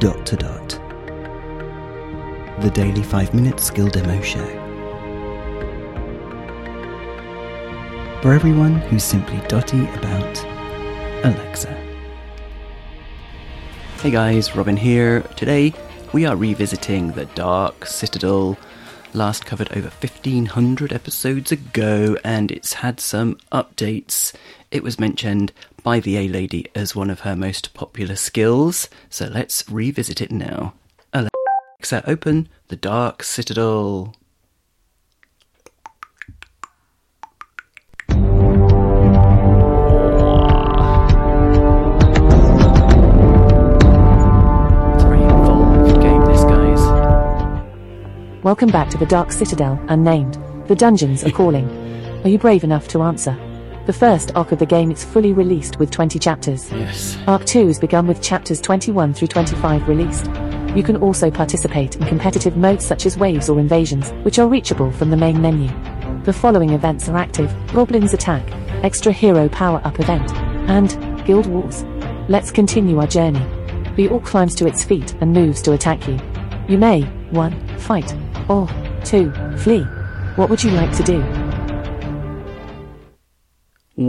dot to dot. The daily 5 minute skill demo show. For everyone who's simply dotty about Alexa. Hey guys, Robin here. Today we are revisiting The Dark Citadel. Last covered over 1500 episodes ago, and it's had some updates. It was mentioned by the A Lady as one of her most popular skills, so let's revisit it now. Alexa, open The Dark Citadel. Welcome back to the Dark Citadel, unnamed. The dungeons are calling. Are you brave enough to answer? The first arc of the game is fully released with 20 chapters. Yes. Arc 2 has begun with chapters 21 through 25 released. You can also participate in competitive modes such as waves or invasions, which are reachable from the main menu. The following events are active Goblins Attack, Extra Hero Power Up Event, and Guild Wars. Let's continue our journey. The orc climbs to its feet and moves to attack you. You may 1. Fight, or 2. Flee. What would you like to do?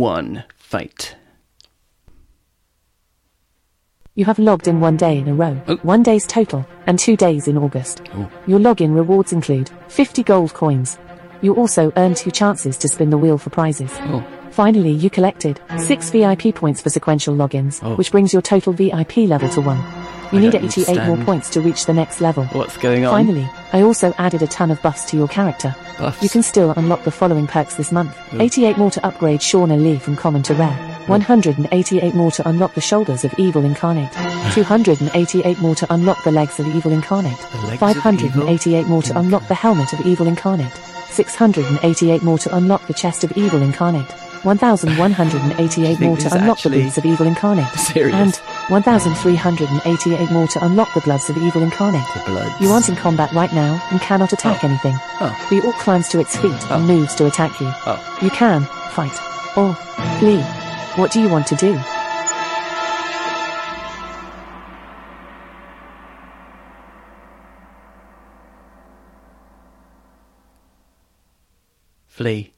One fight. You have logged in one day in a row, Oh. one day's total, and two days in August. Oh. Your login rewards include 50 gold coins. You also earn two chances to spin the wheel for prizes. Oh, Finally, you collected six VIP points for sequential logins, Oh. which brings your total VIP level to one. You I need don't 88 more points to reach the next level. what's going on? Finally, I also added a ton of buffs to your character. Buffs. You can still unlock the following perks this month. Ooh. 88 more to upgrade Shauna Lee from common to rare. 188 more to unlock the shoulders of Evil Incarnate. 288 more to unlock the legs of Evil Incarnate. The legs of 588 more to unlock the helmet of Evil Incarnate. 688 more to unlock the chest of Evil Incarnate. 1,188 more to unlock the boots of Evil Incarnate. serious? And 1,388 more to unlock the gloves of Evil Incarnate. The bloods. You aren't in combat right now and cannot attack Oh. anything. Oh. The orc climbs to its feet Oh. and moves to attack you. Oh. You can fight or flee. What do you want to do? Flee.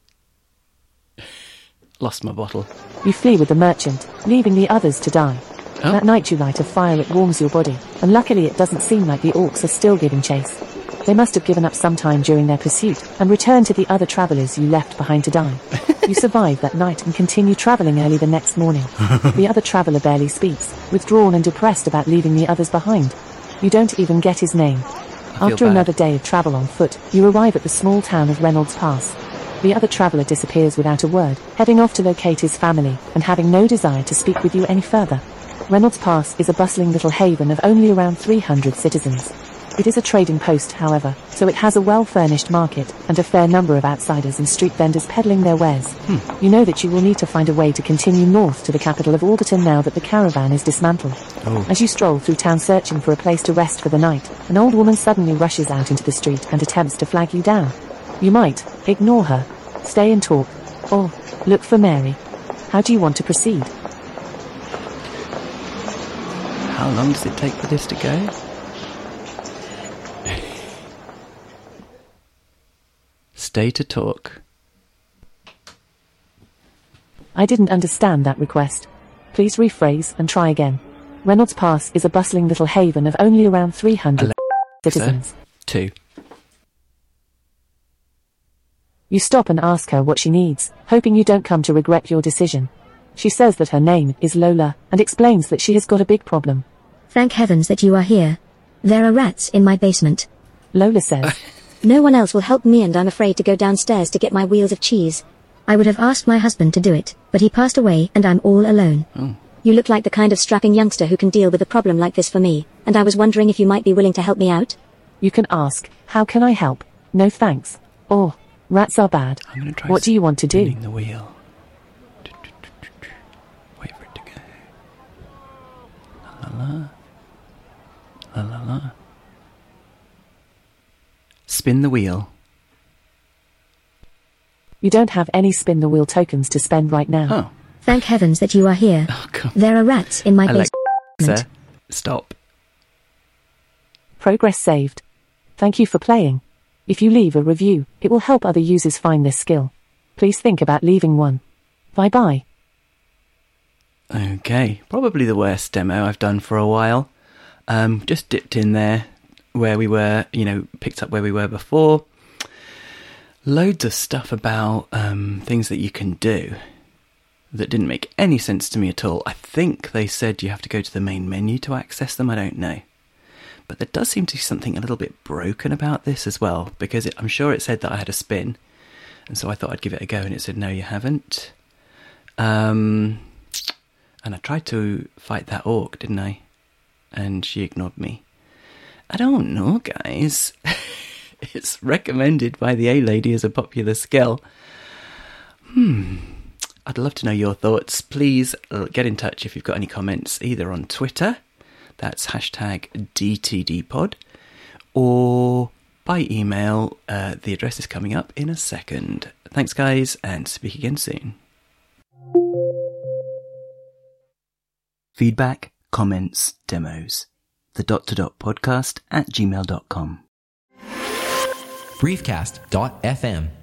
Lost my bottle. You flee with the merchant, leaving the others to die. Oh. That night you light a fire, it warms your body, and luckily it doesn't seem like the orcs are still giving chase. They must have given up sometime during their pursuit and returned to the other travelers you left behind to die. you survive that night and continue traveling early the next morning. the other traveler barely speaks, withdrawn and depressed about leaving the others behind. You don't even get his name. After bad. another day of travel on foot, you arrive at the small town of Reynolds Pass. The other traveler disappears without a word, heading off to locate his family, and having no desire to speak with you any further. Reynolds Pass is a bustling little haven of only around 300 citizens. It is a trading post, however, so it has a well-furnished market and a fair number of outsiders and street vendors peddling their wares. Hmm. You know that you will need to find a way to continue north to the capital of Alderton now that the caravan is dismantled. Oh. As you stroll through town searching for a place to rest for the night, an old woman suddenly rushes out into the street and attempts to flag you down. You might ignore her, stay and talk, or look for Mary. How do you want to proceed? How long does it take for this to go? Stay to talk. I didn't understand that request. Please rephrase and try again. Reynolds Pass is a bustling little haven of only around 300 citizens. Two. You stop and ask her what she needs, hoping you don't come to regret your decision. She says that her name is Lola and explains that she has got a big problem. Thank heavens that you are here. There are rats in my basement. Lola says, No one else will help me and I'm afraid to go downstairs to get my wheels of cheese. I would have asked my husband to do it, but he passed away and I'm all alone. Oh. You look like the kind of strapping youngster who can deal with a problem like this for me, and I was wondering if you might be willing to help me out. You can ask, How can I help? No thanks. Or, Rats are bad. I'm going to try What do you want to do? spinning the wheel. Wait for it to go. La la la. La la la. Spin the wheel. You don't have any spin the wheel tokens to spend right now. Oh. Thank heavens that you are here. Oh, God. There are rats in my Alexa, basement. stop. Progress saved. Thank you for playing. If you leave a review, it will help other users find this skill. Please think about leaving one. Bye bye. Okay, probably the worst demo I've done for a while. Um, just dipped in there where we were, you know, picked up where we were before. Loads of stuff about um, things that you can do that didn't make any sense to me at all. I think they said you have to go to the main menu to access them. I don't know. But there does seem to be something a little bit broken about this as well, because it, I'm sure it said that I had a spin, and so I thought I'd give it a go, and it said, no, you haven't. Um, and I tried to fight that orc, didn't I? And she ignored me. I don't know, guys. it's recommended by the A lady as a popular skill. Hmm. I'd love to know your thoughts. Please uh, get in touch if you've got any comments, either on Twitter, that's hashtag DTDpod, or by email. Uh, the address is coming up in a second. Thanks, guys, and speak again soon. Feedback, comments, demos. The dot to dot podcast at gmail.com. briefcast.fm